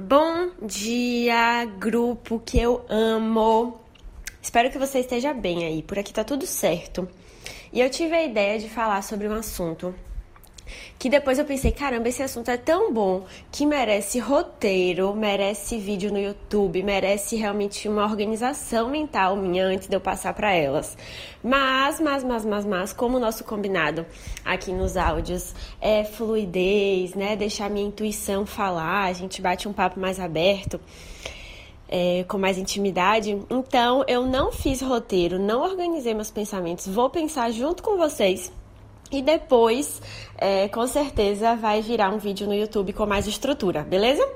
Bom dia, grupo que eu amo. Espero que você esteja bem aí. Por aqui tá tudo certo. E eu tive a ideia de falar sobre um assunto que depois eu pensei, caramba, esse assunto é tão bom que merece roteiro, merece vídeo no YouTube, merece realmente uma organização mental minha antes de eu passar para elas. Mas, mas, mas, mas, mas, como o nosso combinado aqui nos áudios é fluidez, né? Deixar minha intuição falar, a gente bate um papo mais aberto. É, com mais intimidade. Então, eu não fiz roteiro, não organizei meus pensamentos. Vou pensar junto com vocês e depois, é, com certeza, vai virar um vídeo no YouTube com mais estrutura, beleza?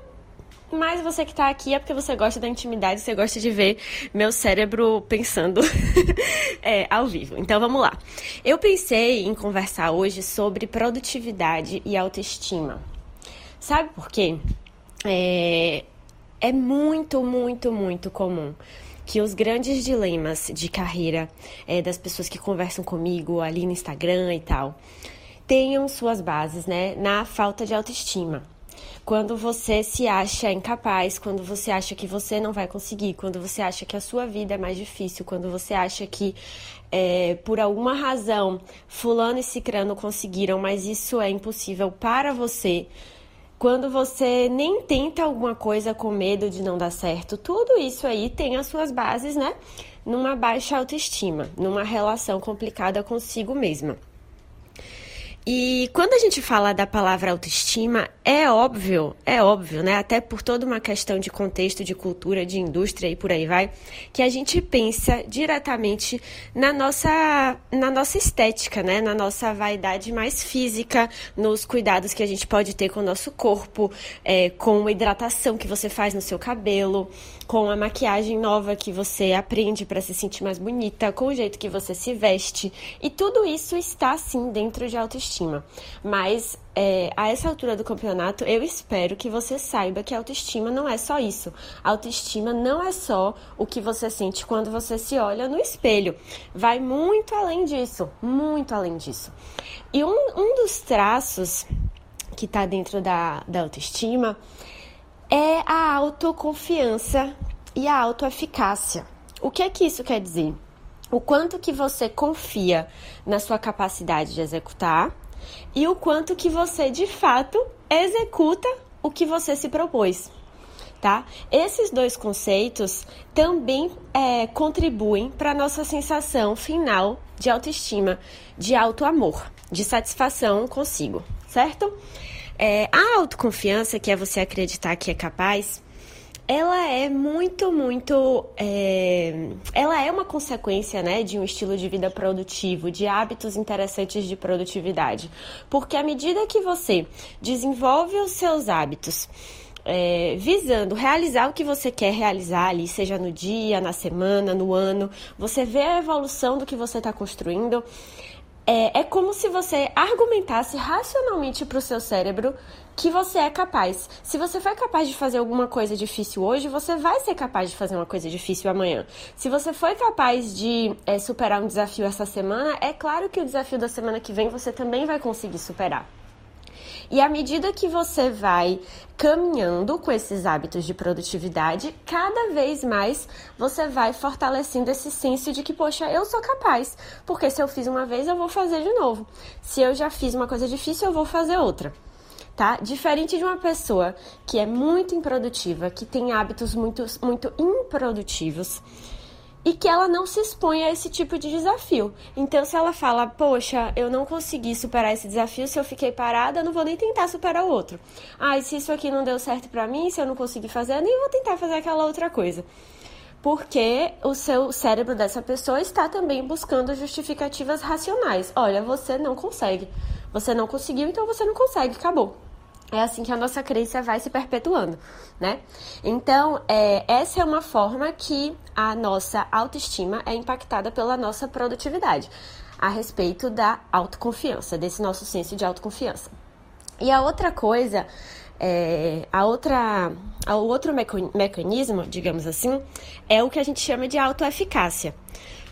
Mas você que tá aqui é porque você gosta da intimidade, você gosta de ver meu cérebro pensando é, ao vivo. Então vamos lá. Eu pensei em conversar hoje sobre produtividade e autoestima. Sabe por quê? É, é muito, muito, muito comum que os grandes dilemas de carreira é, das pessoas que conversam comigo ali no Instagram e tal tenham suas bases né, na falta de autoestima. Quando você se acha incapaz, quando você acha que você não vai conseguir, quando você acha que a sua vida é mais difícil, quando você acha que é, por alguma razão fulano e cicrano conseguiram, mas isso é impossível para você, quando você nem tenta alguma coisa com medo de não dar certo, tudo isso aí tem as suas bases, né? Numa baixa autoestima, numa relação complicada consigo mesma. E quando a gente fala da palavra autoestima, é óbvio, é óbvio, né? Até por toda uma questão de contexto, de cultura, de indústria e por aí vai, que a gente pensa diretamente na nossa, na nossa estética, né? Na nossa vaidade mais física, nos cuidados que a gente pode ter com o nosso corpo, é, com a hidratação que você faz no seu cabelo, com a maquiagem nova que você aprende para se sentir mais bonita, com o jeito que você se veste. E tudo isso está, sim, dentro de autoestima autoestima. Mas é, a essa altura do campeonato, eu espero que você saiba que autoestima não é só isso. Autoestima não é só o que você sente quando você se olha no espelho. Vai muito além disso, muito além disso. E um, um dos traços que está dentro da, da autoestima é a autoconfiança e a autoeficácia. O que é que isso quer dizer? O quanto que você confia na sua capacidade de executar e o quanto que você de fato executa o que você se propôs. Tá? Esses dois conceitos também é, contribuem para a nossa sensação final de autoestima, de auto-amor, de satisfação consigo, certo? É, a autoconfiança, que é você acreditar que é capaz, ela é muito, muito. É... Ela é uma consequência né, de um estilo de vida produtivo, de hábitos interessantes de produtividade. Porque à medida que você desenvolve os seus hábitos, é, visando realizar o que você quer realizar ali, seja no dia, na semana, no ano, você vê a evolução do que você está construindo. É, é como se você argumentasse racionalmente para o seu cérebro que você é capaz. Se você foi capaz de fazer alguma coisa difícil hoje, você vai ser capaz de fazer uma coisa difícil amanhã. Se você foi capaz de é, superar um desafio essa semana, é claro que o desafio da semana que vem você também vai conseguir superar. E à medida que você vai caminhando com esses hábitos de produtividade, cada vez mais você vai fortalecendo esse senso de que, poxa, eu sou capaz. Porque se eu fiz uma vez, eu vou fazer de novo. Se eu já fiz uma coisa difícil, eu vou fazer outra tá? Diferente de uma pessoa que é muito improdutiva, que tem hábitos muito, muito improdutivos e que ela não se expõe a esse tipo de desafio. Então, se ela fala, poxa, eu não consegui superar esse desafio, se eu fiquei parada, eu não vou nem tentar superar o outro. Ah, e se isso aqui não deu certo para mim, se eu não consegui fazer, eu nem vou tentar fazer aquela outra coisa. Porque o seu cérebro dessa pessoa está também buscando justificativas racionais. Olha, você não consegue. Você não conseguiu, então você não consegue, acabou. É assim que a nossa crença vai se perpetuando, né? Então, é, essa é uma forma que a nossa autoestima é impactada pela nossa produtividade, a respeito da autoconfiança, desse nosso senso de autoconfiança. E a outra coisa, é, a outra, o outro mecanismo, digamos assim, é o que a gente chama de autoeficácia.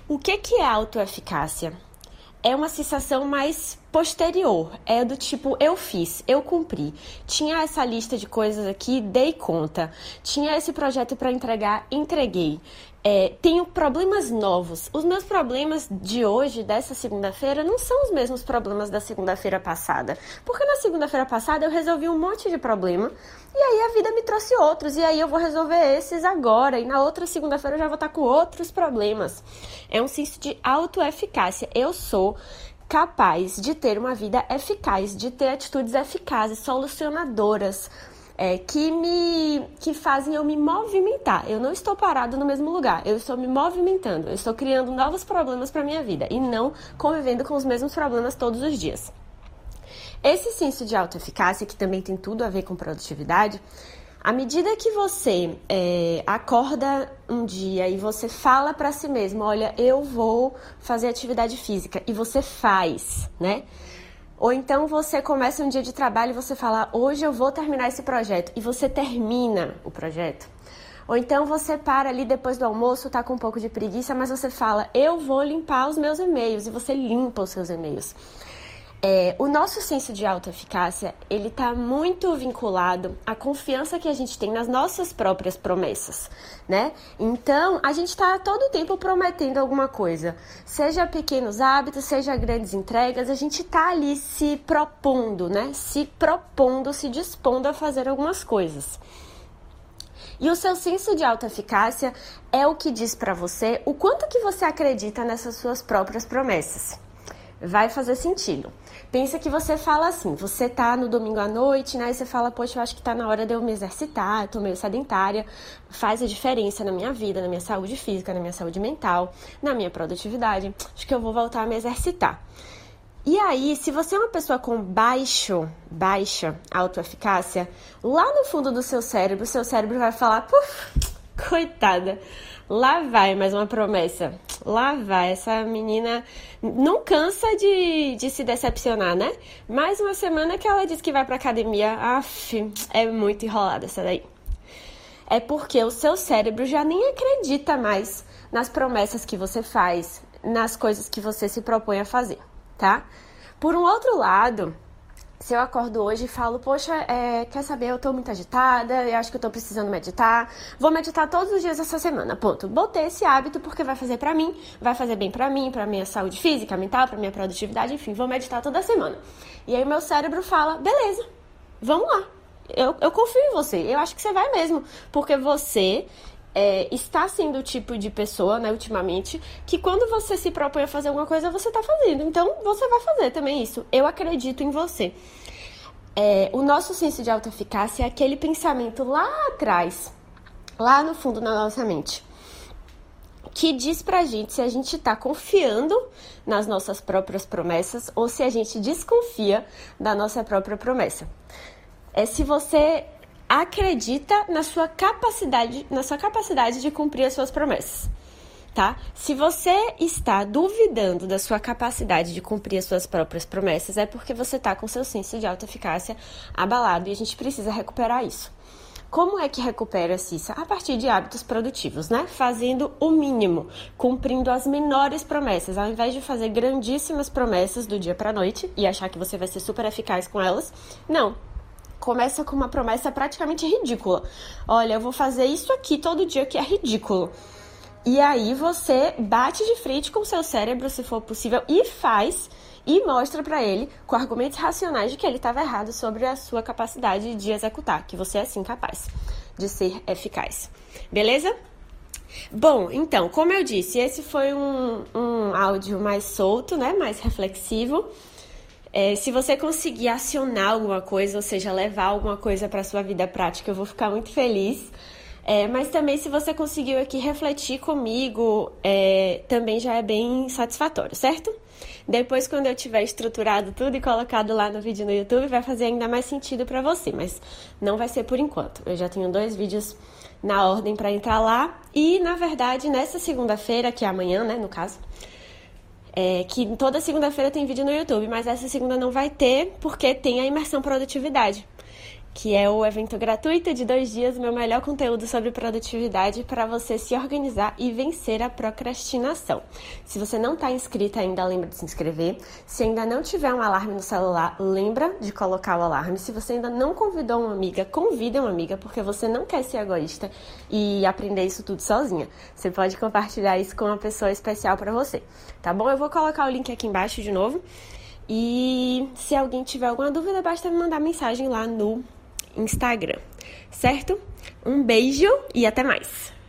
O que, que é autoeficácia? É uma sensação mais posterior, é do tipo eu fiz, eu cumpri. Tinha essa lista de coisas aqui, dei conta. Tinha esse projeto para entregar, entreguei. É, tenho problemas novos. Os meus problemas de hoje, dessa segunda-feira, não são os mesmos problemas da segunda-feira passada. Porque na segunda-feira passada eu resolvi um monte de problema e aí a vida me trouxe outros. E aí eu vou resolver esses agora. E na outra segunda-feira eu já vou estar com outros problemas. É um senso de autoeficácia. Eu sou capaz de ter uma vida eficaz, de ter atitudes eficazes, solucionadoras é, que me que fazem eu me movimentar. Eu não estou parado no mesmo lugar, eu estou me movimentando, eu estou criando novos problemas para minha vida e não convivendo com os mesmos problemas todos os dias. Esse senso de autoeficácia, que também tem tudo a ver com produtividade, à medida que você é, acorda um dia e você fala para si mesmo, olha, eu vou fazer atividade física e você faz, né? Ou então você começa um dia de trabalho e você fala, hoje eu vou terminar esse projeto, e você termina o projeto. Ou então você para ali depois do almoço, tá com um pouco de preguiça, mas você fala, eu vou limpar os meus e-mails, e você limpa os seus e-mails. É, o nosso senso de autoeficácia, ele está muito vinculado à confiança que a gente tem nas nossas próprias promessas, né? Então, a gente está todo o tempo prometendo alguma coisa, seja pequenos hábitos, seja grandes entregas, a gente está ali se propondo, né? Se propondo, se dispondo a fazer algumas coisas. E o seu senso de autoeficácia é o que diz para você o quanto que você acredita nessas suas próprias promessas. Vai fazer sentido. Pensa que você fala assim, você tá no domingo à noite, né? E você fala, poxa, eu acho que tá na hora de eu me exercitar, eu tô meio sedentária, faz a diferença na minha vida, na minha saúde física, na minha saúde mental, na minha produtividade. Acho que eu vou voltar a me exercitar. E aí, se você é uma pessoa com baixo, baixa autoeficácia, lá no fundo do seu cérebro, seu cérebro vai falar, puf, coitada, lá vai mais uma promessa lá vai. Essa menina não cansa de, de se decepcionar, né? Mais uma semana que ela diz que vai pra academia. Aff, é muito enrolada essa daí. É porque o seu cérebro já nem acredita mais nas promessas que você faz, nas coisas que você se propõe a fazer, tá? Por um outro lado, se eu acordo hoje e falo, poxa, é, quer saber, eu tô muito agitada, eu acho que eu tô precisando meditar, vou meditar todos os dias essa semana, ponto. Botei esse hábito porque vai fazer pra mim, vai fazer bem pra mim, pra minha saúde física, mental, pra minha produtividade, enfim, vou meditar toda semana. E aí meu cérebro fala, beleza, vamos lá, eu, eu confio em você, eu acho que você vai mesmo, porque você é, está sendo o tipo de pessoa, né, ultimamente, que quando você se propõe a fazer alguma coisa, você está fazendo. Então, você vai fazer também isso. Eu acredito em você. É, o nosso senso de autoeficácia é aquele pensamento lá atrás, lá no fundo da nossa mente, que diz pra gente se a gente está confiando nas nossas próprias promessas ou se a gente desconfia da nossa própria promessa. É se você acredita na sua capacidade, na sua capacidade de cumprir as suas promessas. Tá? Se você está duvidando da sua capacidade de cumprir as suas próprias promessas, é porque você está com seu senso de autoeficácia abalado e a gente precisa recuperar isso. Como é que recupera Cissa? A partir de hábitos produtivos, né? Fazendo o mínimo, cumprindo as menores promessas, ao invés de fazer grandíssimas promessas do dia para noite e achar que você vai ser super eficaz com elas. Não, começa com uma promessa praticamente ridícula. Olha, eu vou fazer isso aqui todo dia que é ridículo. E aí você bate de frente com seu cérebro, se for possível, e faz e mostra para ele com argumentos racionais de que ele estava errado sobre a sua capacidade de executar, que você é sim capaz de ser eficaz. Beleza? Bom, então, como eu disse, esse foi um, um áudio mais solto, né? Mais reflexivo. É, se você conseguir acionar alguma coisa, ou seja, levar alguma coisa para sua vida prática, eu vou ficar muito feliz. É, mas também, se você conseguiu aqui refletir comigo, é, também já é bem satisfatório, certo? Depois, quando eu tiver estruturado tudo e colocado lá no vídeo no YouTube, vai fazer ainda mais sentido para você, mas não vai ser por enquanto. Eu já tenho dois vídeos na ordem para entrar lá e, na verdade, nessa segunda-feira, que é amanhã, né, no caso, é, que toda segunda-feira tem vídeo no YouTube, mas essa segunda não vai ter porque tem a imersão produtividade. Que é o evento gratuito de dois dias, meu melhor conteúdo sobre produtividade para você se organizar e vencer a procrastinação. Se você não está inscrito ainda, lembra de se inscrever. Se ainda não tiver um alarme no celular, lembra de colocar o alarme. Se você ainda não convidou uma amiga, convida uma amiga, porque você não quer ser egoísta e aprender isso tudo sozinha. Você pode compartilhar isso com uma pessoa especial para você, tá bom? Eu vou colocar o link aqui embaixo de novo. E se alguém tiver alguma dúvida, basta me mandar mensagem lá no Instagram, certo? Um beijo e até mais!